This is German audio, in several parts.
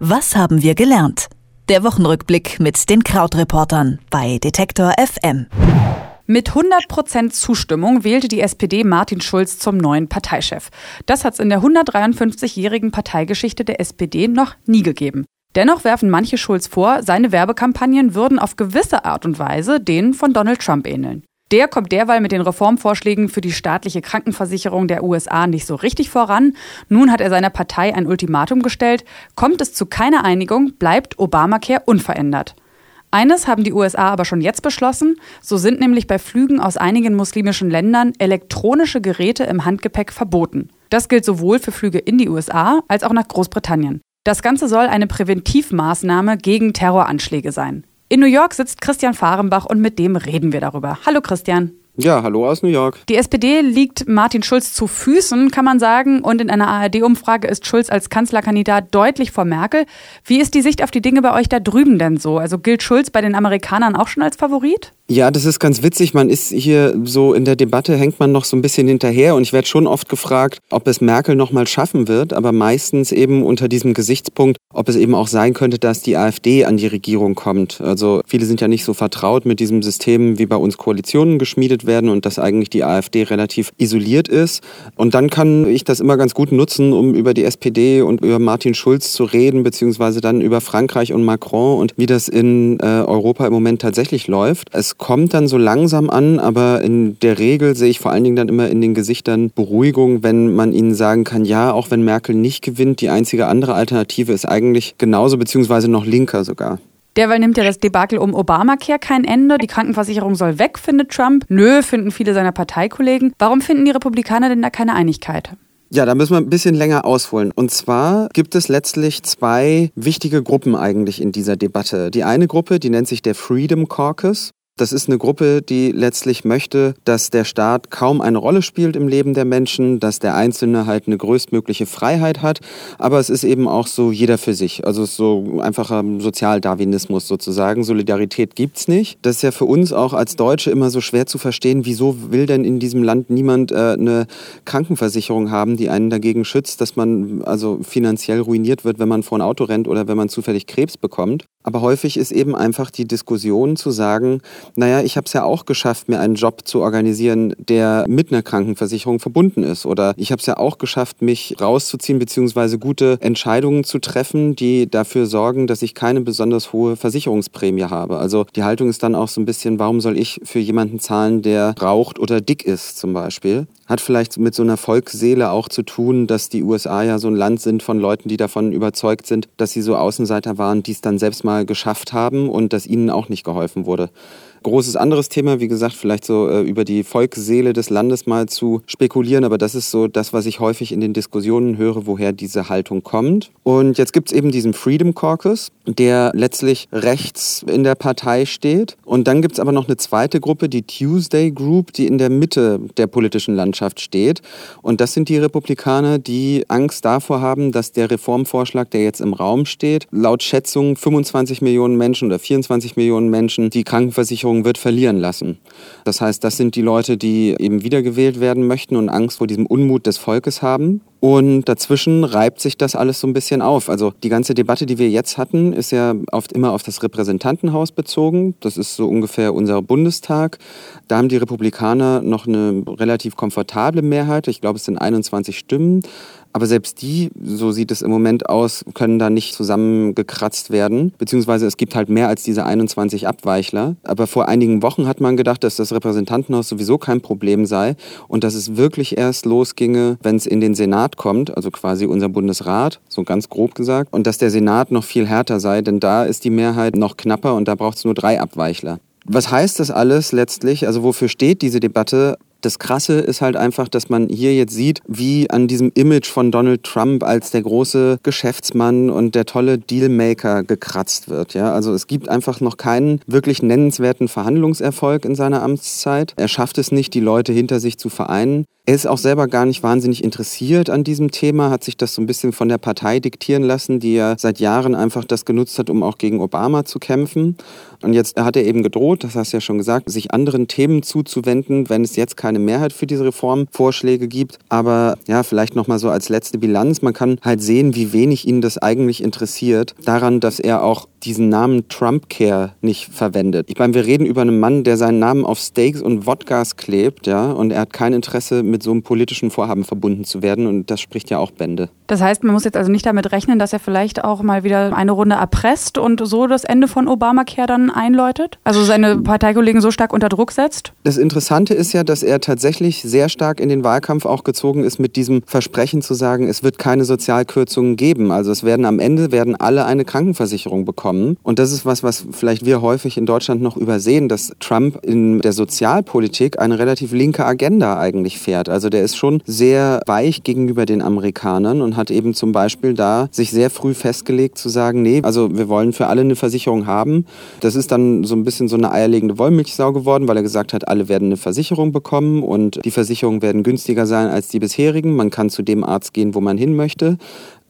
Was haben wir gelernt? Der Wochenrückblick mit den Krautreportern bei Detektor FM. Mit 100% Zustimmung wählte die SPD Martin Schulz zum neuen Parteichef. Das hat es in der 153-jährigen Parteigeschichte der SPD noch nie gegeben. Dennoch werfen manche Schulz vor, seine Werbekampagnen würden auf gewisse Art und Weise denen von Donald Trump ähneln. Der kommt derweil mit den Reformvorschlägen für die staatliche Krankenversicherung der USA nicht so richtig voran. Nun hat er seiner Partei ein Ultimatum gestellt. Kommt es zu keiner Einigung, bleibt Obamacare unverändert. Eines haben die USA aber schon jetzt beschlossen, so sind nämlich bei Flügen aus einigen muslimischen Ländern elektronische Geräte im Handgepäck verboten. Das gilt sowohl für Flüge in die USA als auch nach Großbritannien. Das Ganze soll eine Präventivmaßnahme gegen Terroranschläge sein. In New York sitzt Christian Fahrenbach und mit dem reden wir darüber. Hallo Christian. Ja, hallo aus New York. Die SPD liegt Martin Schulz zu Füßen, kann man sagen. Und in einer ARD-Umfrage ist Schulz als Kanzlerkandidat deutlich vor Merkel. Wie ist die Sicht auf die Dinge bei euch da drüben denn so? Also gilt Schulz bei den Amerikanern auch schon als Favorit? Ja, das ist ganz witzig. Man ist hier so in der Debatte, hängt man noch so ein bisschen hinterher. Und ich werde schon oft gefragt, ob es Merkel noch mal schaffen wird. Aber meistens eben unter diesem Gesichtspunkt, ob es eben auch sein könnte, dass die AfD an die Regierung kommt. Also viele sind ja nicht so vertraut mit diesem System, wie bei uns Koalitionen geschmiedet werden und dass eigentlich die AfD relativ isoliert ist. Und dann kann ich das immer ganz gut nutzen, um über die SPD und über Martin Schulz zu reden, beziehungsweise dann über Frankreich und Macron und wie das in äh, Europa im Moment tatsächlich läuft. Es kommt dann so langsam an, aber in der Regel sehe ich vor allen Dingen dann immer in den Gesichtern Beruhigung, wenn man ihnen sagen kann, ja, auch wenn Merkel nicht gewinnt, die einzige andere Alternative ist eigentlich genauso, beziehungsweise noch linker sogar. Derweil nimmt ja das Debakel um Obamacare kein Ende. Die Krankenversicherung soll weg, findet Trump. Nö, finden viele seiner Parteikollegen. Warum finden die Republikaner denn da keine Einigkeit? Ja, da müssen wir ein bisschen länger ausholen. Und zwar gibt es letztlich zwei wichtige Gruppen eigentlich in dieser Debatte. Die eine Gruppe, die nennt sich der Freedom Caucus. Das ist eine Gruppe, die letztlich möchte, dass der Staat kaum eine Rolle spielt im Leben der Menschen, dass der Einzelne halt eine größtmögliche Freiheit hat. Aber es ist eben auch so jeder für sich. Also so einfacher Sozialdarwinismus sozusagen. Solidarität gibt's nicht. Das ist ja für uns auch als Deutsche immer so schwer zu verstehen. Wieso will denn in diesem Land niemand äh, eine Krankenversicherung haben, die einen dagegen schützt, dass man also finanziell ruiniert wird, wenn man vor ein Auto rennt oder wenn man zufällig Krebs bekommt? Aber häufig ist eben einfach die Diskussion zu sagen, naja, ich habe es ja auch geschafft, mir einen Job zu organisieren, der mit einer Krankenversicherung verbunden ist. Oder ich habe es ja auch geschafft, mich rauszuziehen bzw. gute Entscheidungen zu treffen, die dafür sorgen, dass ich keine besonders hohe Versicherungsprämie habe. Also die Haltung ist dann auch so ein bisschen, warum soll ich für jemanden zahlen, der raucht oder dick ist zum Beispiel? Hat vielleicht mit so einer Volksseele auch zu tun, dass die USA ja so ein Land sind von Leuten, die davon überzeugt sind, dass sie so Außenseiter waren, die es dann selbst mal geschafft haben und dass ihnen auch nicht geholfen wurde. Großes anderes Thema, wie gesagt, vielleicht so äh, über die Volksseele des Landes mal zu spekulieren, aber das ist so das, was ich häufig in den Diskussionen höre, woher diese Haltung kommt. Und jetzt gibt es eben diesen Freedom Caucus, der letztlich rechts in der Partei steht. Und dann gibt es aber noch eine zweite Gruppe, die Tuesday Group, die in der Mitte der politischen Landschaft steht. Und das sind die Republikaner, die Angst davor haben, dass der Reformvorschlag, der jetzt im Raum steht, laut Schätzung 25 Millionen Menschen oder 24 Millionen Menschen die Krankenversicherung wird verlieren lassen. Das heißt, das sind die Leute, die eben wiedergewählt werden möchten und Angst vor diesem Unmut des Volkes haben. Und dazwischen reibt sich das alles so ein bisschen auf. Also die ganze Debatte, die wir jetzt hatten, ist ja oft immer auf das Repräsentantenhaus bezogen. Das ist so ungefähr unser Bundestag. Da haben die Republikaner noch eine relativ komfortable Mehrheit. Ich glaube, es sind 21 Stimmen. Aber selbst die, so sieht es im Moment aus, können da nicht zusammengekratzt werden. Beziehungsweise es gibt halt mehr als diese 21 Abweichler. Aber vor einigen Wochen hat man gedacht, dass das Repräsentantenhaus sowieso kein Problem sei und dass es wirklich erst losginge, wenn es in den Senat kommt, also quasi unser Bundesrat, so ganz grob gesagt. Und dass der Senat noch viel härter sei, denn da ist die Mehrheit noch knapper und da braucht es nur drei Abweichler. Was heißt das alles letztlich? Also wofür steht diese Debatte? Das Krasse ist halt einfach, dass man hier jetzt sieht, wie an diesem Image von Donald Trump als der große Geschäftsmann und der tolle Dealmaker gekratzt wird. Ja? Also es gibt einfach noch keinen wirklich nennenswerten Verhandlungserfolg in seiner Amtszeit. Er schafft es nicht, die Leute hinter sich zu vereinen. Er ist auch selber gar nicht wahnsinnig interessiert an diesem Thema, hat sich das so ein bisschen von der Partei diktieren lassen, die ja seit Jahren einfach das genutzt hat, um auch gegen Obama zu kämpfen. Und jetzt hat er eben gedroht, das hast du ja schon gesagt, sich anderen Themen zuzuwenden, wenn es jetzt keine Mehrheit für diese Reformvorschläge gibt. Aber ja, vielleicht nochmal so als letzte Bilanz. Man kann halt sehen, wie wenig ihn das eigentlich interessiert. Daran, dass er auch diesen Namen Trump Care nicht verwendet. Ich meine, wir reden über einen Mann, der seinen Namen auf Steaks und Wodkas klebt, ja, und er hat kein Interesse, mit so einem politischen Vorhaben verbunden zu werden. Und das spricht ja auch Bände. Das heißt, man muss jetzt also nicht damit rechnen, dass er vielleicht auch mal wieder eine Runde erpresst und so das Ende von Obamacare dann einläutet? Also seine Parteikollegen so stark unter Druck setzt? Das Interessante ist ja, dass er tatsächlich sehr stark in den Wahlkampf auch gezogen ist mit diesem Versprechen zu sagen, es wird keine Sozialkürzungen geben. Also es werden am Ende werden alle eine Krankenversicherung bekommen. Und das ist was, was vielleicht wir häufig in Deutschland noch übersehen, dass Trump in der Sozialpolitik eine relativ linke Agenda eigentlich fährt. Also der ist schon sehr weich gegenüber den Amerikanern und hat eben zum Beispiel da sich sehr früh festgelegt zu sagen, nee, also wir wollen für alle eine Versicherung haben. Das ist dann so ein bisschen so eine eierlegende Wollmilchsau geworden, weil er gesagt hat, alle werden eine Versicherung bekommen und die Versicherungen werden günstiger sein als die bisherigen. Man kann zu dem Arzt gehen, wo man hin möchte.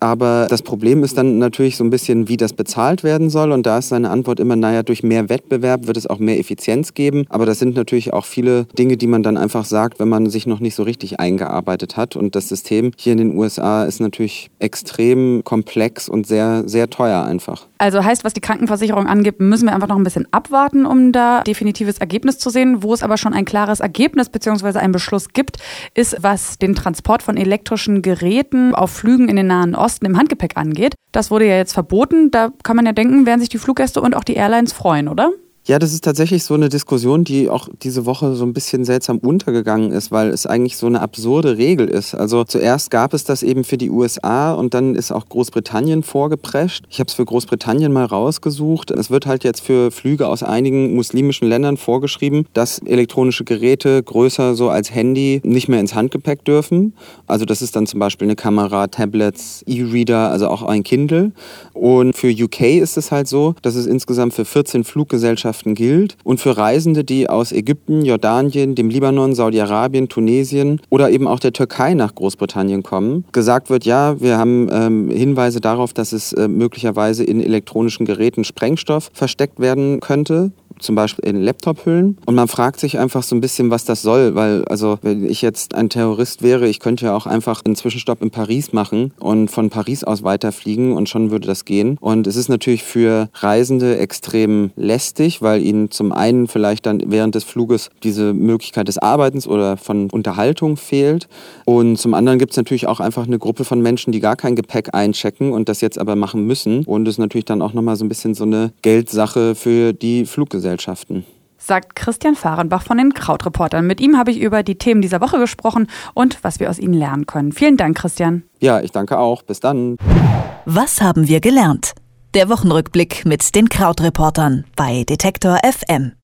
Aber das Problem ist dann natürlich so ein bisschen, wie das bezahlt werden soll. Und da ist seine Antwort immer, naja, durch mehr Wettbewerb wird es auch mehr Effizienz geben. Aber das sind natürlich auch viele Dinge, die man dann einfach sagt, wenn man sich noch nicht so richtig eingearbeitet hat. Und das System hier in den USA ist natürlich extrem komplex und sehr, sehr teuer einfach. Also heißt, was die Krankenversicherung angibt, müssen wir einfach noch ein bisschen abwarten, um da definitives Ergebnis zu sehen. Wo es aber schon ein klares Ergebnis bzw. einen Beschluss gibt, ist, was den Transport von elektrischen Geräten auf Flügen in den Nahen Osten Osten im Handgepäck angeht. Das wurde ja jetzt verboten. Da kann man ja denken, werden sich die Fluggäste und auch die Airlines freuen, oder? Ja, das ist tatsächlich so eine Diskussion, die auch diese Woche so ein bisschen seltsam untergegangen ist, weil es eigentlich so eine absurde Regel ist. Also zuerst gab es das eben für die USA und dann ist auch Großbritannien vorgeprescht. Ich habe es für Großbritannien mal rausgesucht. Es wird halt jetzt für Flüge aus einigen muslimischen Ländern vorgeschrieben, dass elektronische Geräte größer so als Handy nicht mehr ins Handgepäck dürfen. Also das ist dann zum Beispiel eine Kamera, Tablets, E-Reader, also auch ein Kindle. Und für UK ist es halt so, dass es insgesamt für 14 Fluggesellschaften Gesellschaften gilt und für Reisende, die aus Ägypten, Jordanien, dem Libanon, Saudi-Arabien, Tunesien oder eben auch der Türkei nach Großbritannien kommen, gesagt wird, ja, wir haben ähm, Hinweise darauf, dass es äh, möglicherweise in elektronischen Geräten Sprengstoff versteckt werden könnte zum Beispiel in Laptop-Hüllen. Und man fragt sich einfach so ein bisschen, was das soll, weil, also, wenn ich jetzt ein Terrorist wäre, ich könnte ja auch einfach einen Zwischenstopp in Paris machen und von Paris aus weiterfliegen und schon würde das gehen. Und es ist natürlich für Reisende extrem lästig, weil ihnen zum einen vielleicht dann während des Fluges diese Möglichkeit des Arbeitens oder von Unterhaltung fehlt. Und zum anderen gibt es natürlich auch einfach eine Gruppe von Menschen, die gar kein Gepäck einchecken und das jetzt aber machen müssen. Und es ist natürlich dann auch nochmal so ein bisschen so eine Geldsache für die Fluggesellschaft. Gesellschaften sagt Christian Fahrenbach von den Krautreportern. Mit ihm habe ich über die Themen dieser Woche gesprochen und was wir aus ihnen lernen können. Vielen Dank, Christian. Ja, ich danke auch. Bis dann. Was haben wir gelernt? Der Wochenrückblick mit den Krautreportern bei Detektor FM.